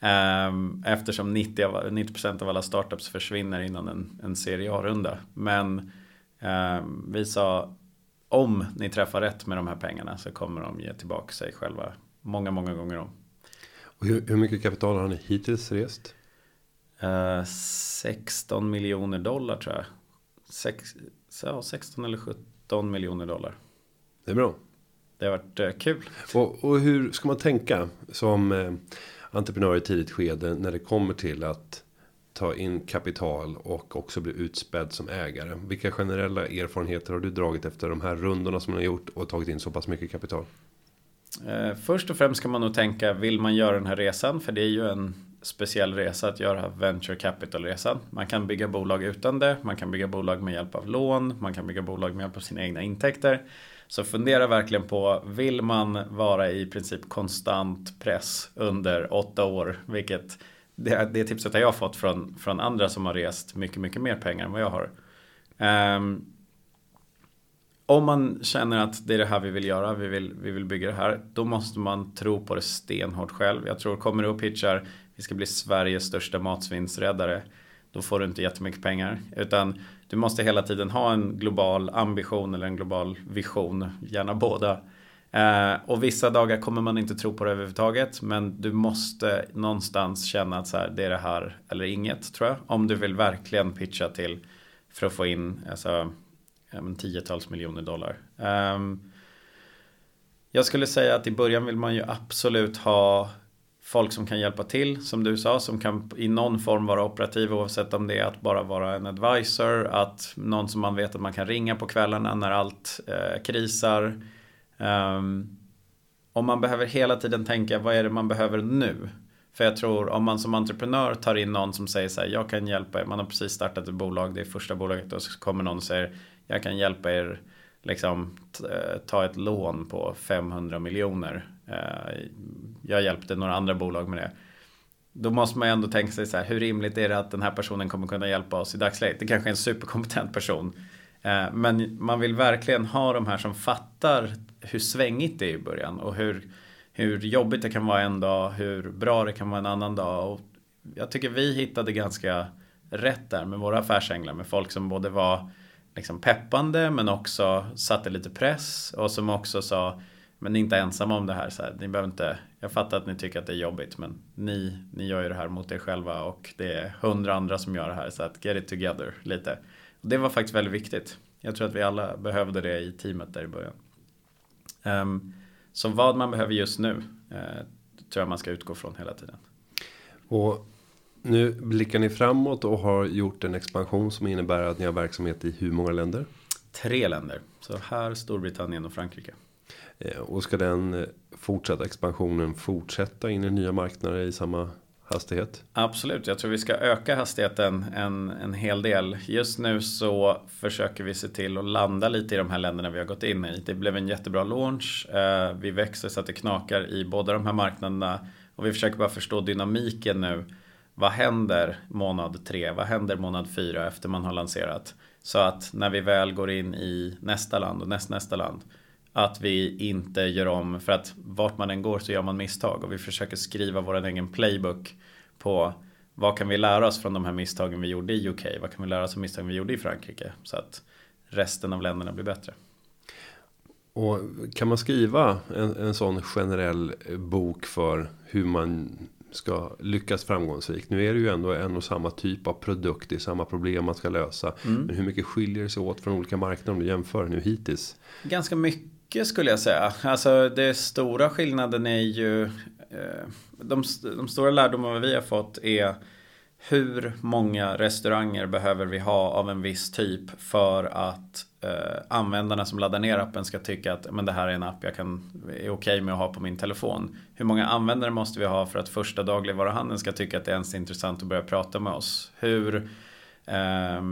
Ehm, eftersom 90%, av, 90 av alla startups försvinner innan en, en serie A-runda. Men um, vi sa om ni träffar rätt med de här pengarna så kommer de ge tillbaka sig själva många, många gånger om. Och hur, hur mycket kapital har ni hittills rest? Uh, eh, 16 miljoner dollar tror jag. Sex, ja, 16 eller 17 miljoner dollar. Det är bra. Det har varit uh, kul. Och, och, hur ska man tänka som eh, entreprenör i tidigt skede när det kommer till att ta in kapital och också bli utspädd som ägare. Vilka generella erfarenheter har du dragit efter de här rundorna som ni har gjort och tagit in så pass mycket kapital? Eh, först och främst ska man nog tänka, vill man göra den här resan? För det är ju en speciell resa att göra venture capital-resan. Man kan bygga bolag utan det, man kan bygga bolag med hjälp av lån, man kan bygga bolag med hjälp av sina egna intäkter. Så fundera verkligen på, vill man vara i princip konstant press under åtta år, vilket det, det tipset har jag fått från, från andra som har rest mycket, mycket mer pengar än vad jag har. Um, om man känner att det är det här vi vill göra, vi vill, vi vill bygga det här, då måste man tro på det stenhårt själv. Jag tror, kommer du och pitchar, vi ska bli Sveriges största matsvinnsräddare, då får du inte jättemycket pengar. Utan du måste hela tiden ha en global ambition eller en global vision, gärna båda. Eh, och vissa dagar kommer man inte tro på det överhuvudtaget. Men du måste någonstans känna att så här, det är det här eller inget tror jag. Om du vill verkligen pitcha till för att få in alltså, tiotals miljoner dollar. Eh, jag skulle säga att i början vill man ju absolut ha folk som kan hjälpa till, som du sa, som kan i någon form vara operativ oavsett om det är att bara vara en advisor, att någon som man vet att man kan ringa på kvällarna när allt eh, krisar. Ehm, um, och man behöver hela tiden tänka, vad är det man behöver nu? För jag tror om man som entreprenör tar in någon som säger så här, jag kan hjälpa er, man har precis startat ett bolag, det är första bolaget och så kommer någon och säger, jag kan hjälpa er liksom eh, ta ett lån på 500 miljoner. Eh, jag hjälpte några andra bolag med det. Då måste man ju ändå tänka sig så här, hur rimligt är det att den här personen kommer kunna hjälpa oss i dagsläget? Det kanske är en superkompetent person. Eh, men man vill verkligen ha de här som fattar hur svängigt det är i början och hur, hur jobbigt det kan vara en dag, hur bra det kan vara en annan dag. Och jag tycker vi hittade ganska rätt där med våra affärsänglar med folk som både var liksom peppande men också satte lite press och som också sa men ni är inte ensamma om det här. Så här, ni behöver inte, jag fattar att ni tycker att det är jobbigt men ni, ni gör ju det här mot er själva och det är hundra andra som gör det här så att get it together lite. Och det var faktiskt väldigt viktigt. Jag tror att vi alla behövde det i teamet där i början. Um, så vad man behöver just nu uh, tror jag man ska utgå från hela tiden. Och nu blickar ni framåt och har gjort en expansion som innebär att ni har verksamhet i hur många länder? Tre länder. Så här Storbritannien och Frankrike. Eh, och ska den eh, fortsatta expansionen fortsätta in i nya marknader i samma hastighet? Absolut, jag tror vi ska öka hastigheten en, en hel del. Just nu så försöker vi se till att landa lite i de här länderna vi har gått in i. Det blev en jättebra launch. Eh, vi växer så att det knakar i båda de här marknaderna. Och vi försöker bara förstå dynamiken nu. Vad händer månad tre? Vad händer månad fyra efter man har lanserat? Så att när vi väl går in i nästa land och nästnästa land att vi inte gör om, för att vart man än går så gör man misstag och vi försöker skriva vår egen playbook på vad kan vi lära oss från de här misstagen vi gjorde i UK? Vad kan vi lära oss av misstagen vi gjorde i Frankrike? Så att resten av länderna blir bättre. Och kan man skriva en, en sån generell bok för hur man ska lyckas framgångsrikt. Nu är det ju ändå en och samma typ av produkt. Det är samma problem man ska lösa. Mm. Men hur mycket skiljer det sig åt från olika marknader om du jämför nu hittills? Ganska mycket mycket skulle jag säga. Alltså det stora skillnaden är ju eh, de, de stora lärdomar vi har fått är hur många restauranger behöver vi ha av en viss typ för att eh, användarna som laddar ner appen ska tycka att men det här är en app jag kan, är okej okay med att ha på min telefon. Hur många användare måste vi ha för att första dagligvaruhandeln ska tycka att det är ens intressant att börja prata med oss? Hur eh,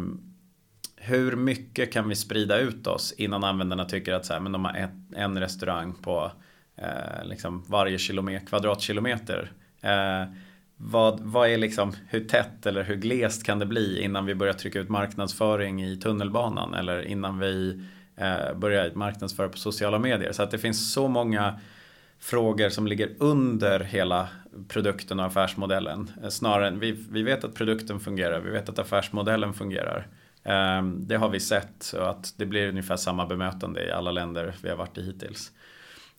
hur mycket kan vi sprida ut oss innan användarna tycker att så här, men de har ett, en restaurang på eh, liksom varje kilometer, kvadratkilometer. Eh, vad, vad är liksom, hur tätt eller hur glest kan det bli innan vi börjar trycka ut marknadsföring i tunnelbanan eller innan vi eh, börjar marknadsföra på sociala medier. Så att det finns så många frågor som ligger under hela produkten och affärsmodellen. Eh, snarare än vi, vi vet att produkten fungerar, vi vet att affärsmodellen fungerar. Ehm, det har vi sett och att det blir ungefär samma bemötande i alla länder vi har varit i hittills.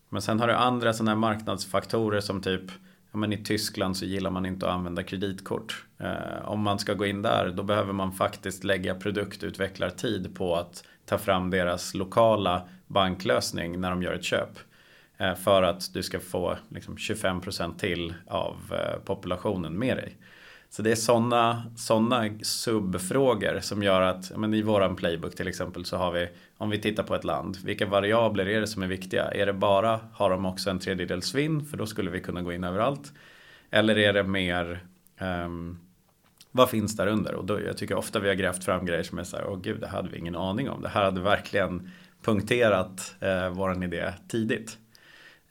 Men sen har du andra sådana här marknadsfaktorer som typ ja, men I Tyskland så gillar man inte att använda kreditkort. Eh, om man ska gå in där då behöver man faktiskt lägga produktutvecklartid på att ta fram deras lokala banklösning när de gör ett köp. Eh, för att du ska få liksom, 25% till av eh, populationen med dig. Så det är sådana såna subfrågor som gör att, men i våran playbook till exempel så har vi, om vi tittar på ett land, vilka variabler är det som är viktiga? Är det bara, har de också en tredjedels svinn? För då skulle vi kunna gå in överallt. Eller är det mer, um, vad finns där under? Och då, jag tycker ofta vi har grävt fram grejer som är så här, åh gud, det hade vi ingen aning om. Det här hade verkligen punkterat eh, våran idé tidigt.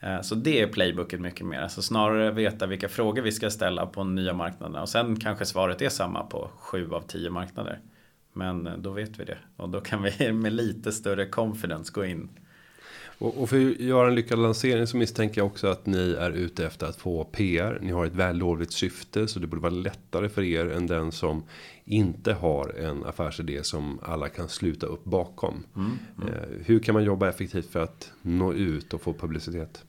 Eh, så det är playbooken mycket mer. Alltså snarare veta vilka frågor vi ska ställa på nya marknaderna. Och sen kanske svaret är samma på sju av tio marknader. Men eh, då vet vi det. Och då kan vi med lite större confidence gå in. Och, för att göra en lyckad lansering så misstänker jag också att ni är ute efter att få PR. Ni har ett vällovligt syfte så det borde vara lättare för er än den som inte har en affärsidé som alla kan sluta upp bakom. Mm, mm. Eh, hur kan man jobba effektivt för att nå ut och få publicitet?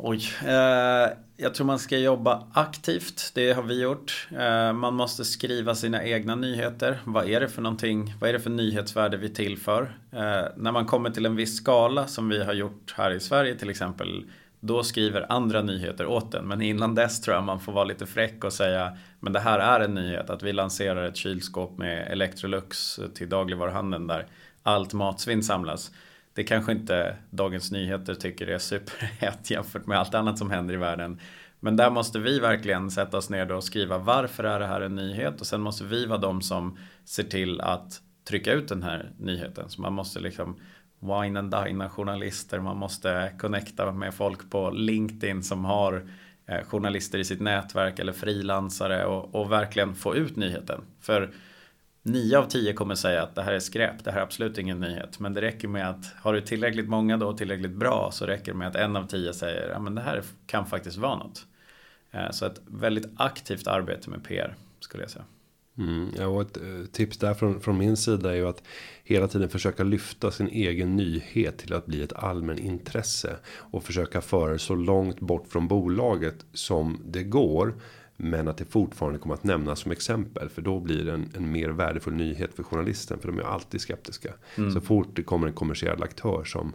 Oj, eh, jag tror man ska jobba aktivt. Det har vi gjort. Eh, man måste skriva sina egna nyheter. Vad är det för någonting? Vad är det för nyhetsvärde vi tillför? Eh, när man kommer till en viss skala som vi har gjort här i Sverige till exempel. Då skriver andra nyheter åt den. Men innan dess tror jag man får vara lite fräck och säga Men det här är en nyhet. Att vi lanserar ett kylskåp med Electrolux till dagligvaruhandeln där allt matsvinn samlas det kanske inte Dagens Nyheter tycker är superhett jämfört med allt annat som händer i världen. Men där måste vi verkligen sätta oss ner och skriva varför är det här en nyhet och sen måste vi vara de som ser till att trycka ut den här nyheten. Så man måste liksom wine and dina journalister, man måste connecta med folk på LinkedIn som har eh, journalister i sitt nätverk eller frilansare och, och verkligen få ut nyheten. För 9 av 10 kommer säga att det här är skräp, det här är absolut ingen nyhet. Men det räcker med att har du tillräckligt många då och tillräckligt bra så räcker det med att en av 10 säger att det här kan faktiskt vara något. Eh, så ett väldigt aktivt arbete med PR skulle jag säga. Mm, ja, och ett eh, tips där från, från min sida är ju att hela tiden försöka lyfta sin egen nyhet till att bli ett allmän intresse och försöka föra det så långt bort från bolaget som det går men att det fortfarande kommer att nämnas som exempel. För då blir det en, en mer värdefull nyhet för journalisten. För de är alltid skeptiska. Mm. Så fort det kommer en kommersiell aktör som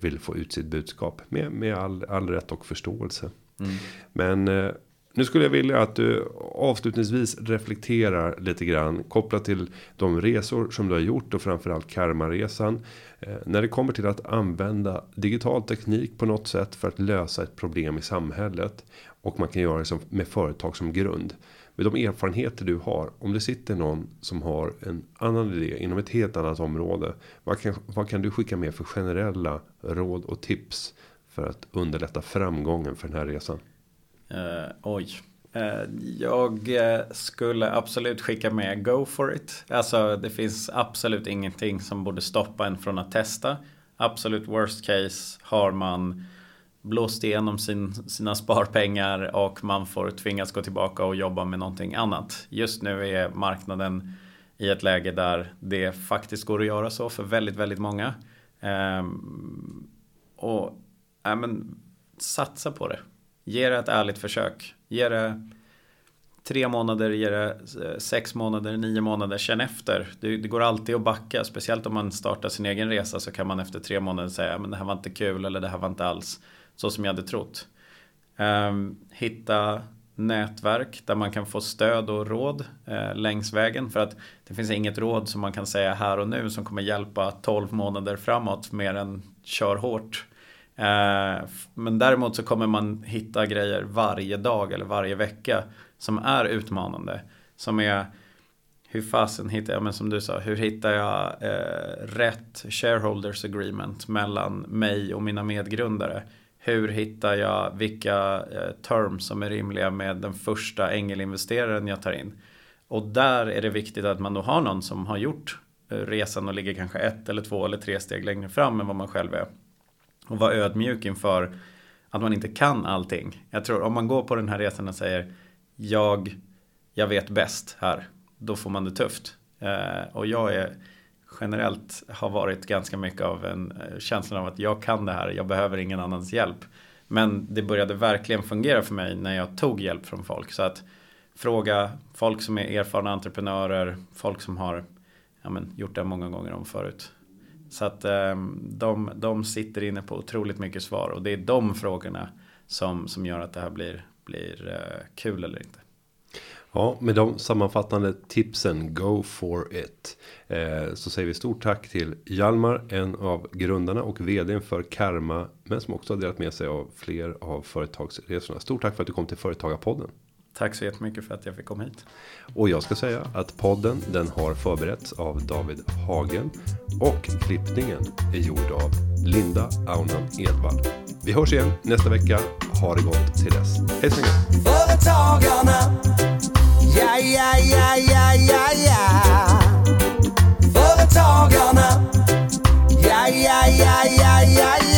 vill få ut sitt budskap. Med, med all, all rätt och förståelse. Mm. Men eh, nu skulle jag vilja att du avslutningsvis reflekterar lite grann kopplat till de resor som du har gjort och framförallt karmaresan. Eh, när det kommer till att använda digital teknik på något sätt för att lösa ett problem i samhället och man kan göra det med företag som grund. Med de erfarenheter du har. Om det sitter någon som har en annan idé inom ett helt annat område. Vad kan, vad kan du skicka med för generella råd och tips. För att underlätta framgången för den här resan. Uh, oj. Eh, jag eh, skulle absolut skicka med Go for it. Alltså det finns absolut ingenting som borde stoppa en från att testa. Absolut worst case har man blåst igenom sin, sina sparpengar och man får tvingas gå tillbaka och jobba med någonting annat. Just nu är marknaden i ett läge där det faktiskt går att göra så för väldigt, väldigt många. Ehm, och ja, men, satsa på det. Ge det ett ärligt försök. Ge det tre månader, ge det eh, sex månader, nio månader. Känn efter. Det, det, går alltid att backa. Speciellt om man startar sin egen resa så kan man efter tre månader säga men det här var inte kul eller det här var inte alls så som jag hade trott. Ehm, hitta nätverk där man kan få stöd och råd eh, längs vägen. För att det finns inget råd som man kan säga här och nu som kommer hjälpa 12 månader framåt mer än kör hårt. Eh, men däremot så kommer man hitta grejer varje dag eller varje vecka som är utmanande. Som är hur fasen hittar jag, men som du sa, hur hittar jag eh, rätt shareholders agreement mellan mig och mina medgrundare? Hur hittar jag vilka eh, terms som är rimliga med den första ängelinvesteraren jag tar in? Och där är det viktigt att man då har någon som har gjort eh, resan och ligger kanske ett eller två eller tre steg längre fram än vad man själv är. Och vara ödmjuk inför att man inte kan allting. Jag tror om man går på den här resan och säger jag, jag vet bäst här, då får man det tufft. Eh, och jag är generellt har varit ganska mycket av en eh, känsla av att jag kan det här, jag behöver ingen annans hjälp. Men det började verkligen fungera för mig när jag tog hjälp från folk. Så att fråga folk som är erfarna entreprenörer, folk som har ja, men, gjort det många gånger om förut. Så att ehm, de, de sitter inne på otroligt mycket svar och det är de frågorna som, som gör att det här blir, blir eh, kul eller inte. Ja, med de sammanfattande tipsen Go for it. Eh, så säger vi stort tack till Hjalmar, en av grundarna och vdn för Karma, men som också har delat med sig av fler av företagsresorna. Stort tack för att du kom till Företagarpodden. Tack så jättemycket för att jag fick komma hit. Och jag ska säga att podden den har förberetts av David Hagen och klippningen är gjord av Linda Aunan Edvall. Vi hörs igen nästa vecka. Ha det gott till dess. Hej så länge. Företagarna. Ja, ja, ja, ja, ja, ja. Företagarna. Ja, ja, ja, ja, ja, ja.